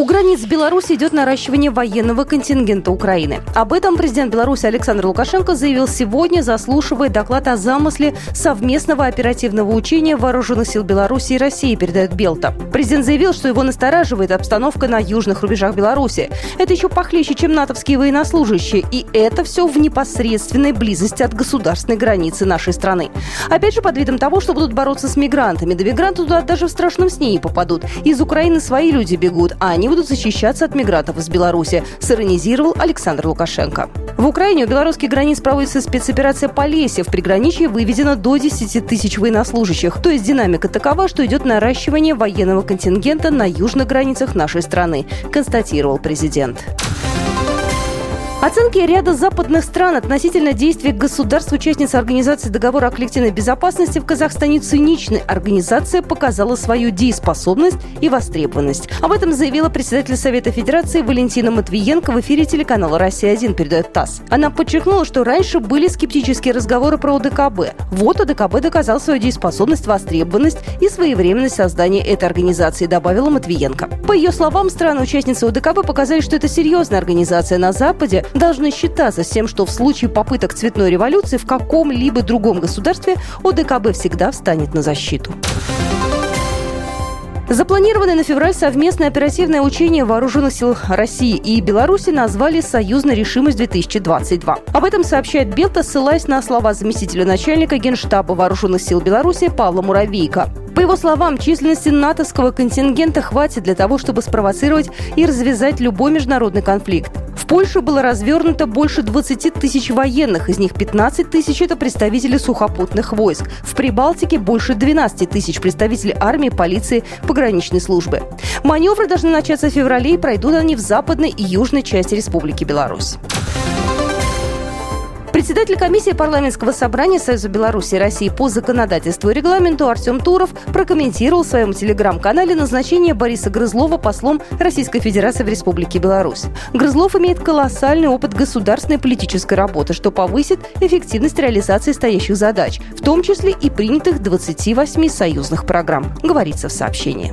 У границ Беларуси идет наращивание военного контингента Украины. Об этом президент Беларуси Александр Лукашенко заявил сегодня, заслушивая доклад о замысле совместного оперативного учения Вооруженных сил Беларуси и России, передает Белта. Президент заявил, что его настораживает обстановка на южных рубежах Беларуси. Это еще похлеще, чем натовские военнослужащие. И это все в непосредственной близости от государственной границы нашей страны. Опять же, под видом того, что будут бороться с мигрантами. Да мигранты туда даже в страшном сне не попадут. Из Украины свои люди бегут, а они будут защищаться от мигрантов из Беларуси, сиронизировал Александр Лукашенко. В Украине у белорусских границ проводится спецоперация Полесье. В приграничье выведено до 10 тысяч военнослужащих. То есть динамика такова, что идет наращивание военного контингента на южных границах нашей страны, констатировал президент. Оценки ряда западных стран относительно действий государств-участниц Организации договора о коллективной безопасности в Казахстане циничны. Организация показала свою дееспособность и востребованность. Об этом заявила председатель Совета Федерации Валентина Матвиенко в эфире телеканала «Россия-1», передает ТАСС. Она подчеркнула, что раньше были скептические разговоры про ОДКБ. Вот ОДКБ доказал свою дееспособность, востребованность и своевременность создания этой организации, добавила Матвиенко. По ее словам, страны-участницы ОДКБ показали, что это серьезная организация на Западе, должны считаться с тем, что в случае попыток цветной революции в каком-либо другом государстве ОДКБ всегда встанет на защиту. Запланированное на февраль совместное оперативное учение Вооруженных сил России и Беларуси назвали «Союзная решимость-2022». Об этом сообщает Белта, ссылаясь на слова заместителя начальника Генштаба Вооруженных сил Беларуси Павла Муравейко. По его словам, численности натовского контингента хватит для того, чтобы спровоцировать и развязать любой международный конфликт. В Польше было развернуто больше 20 тысяч военных, из них 15 тысяч – это представители сухопутных войск. В Прибалтике больше 12 тысяч представителей армии, полиции, пограничной службы. Маневры должны начаться в феврале и пройдут они в западной и южной части Республики Беларусь. Председатель комиссии парламентского собрания Союза Беларуси и России по законодательству и регламенту Артем Туров прокомментировал в своем телеграм-канале назначение Бориса Грызлова послом Российской Федерации в Республике Беларусь. Грызлов имеет колоссальный опыт государственной политической работы, что повысит эффективность реализации стоящих задач, в том числе и принятых 28 союзных программ, говорится в сообщении.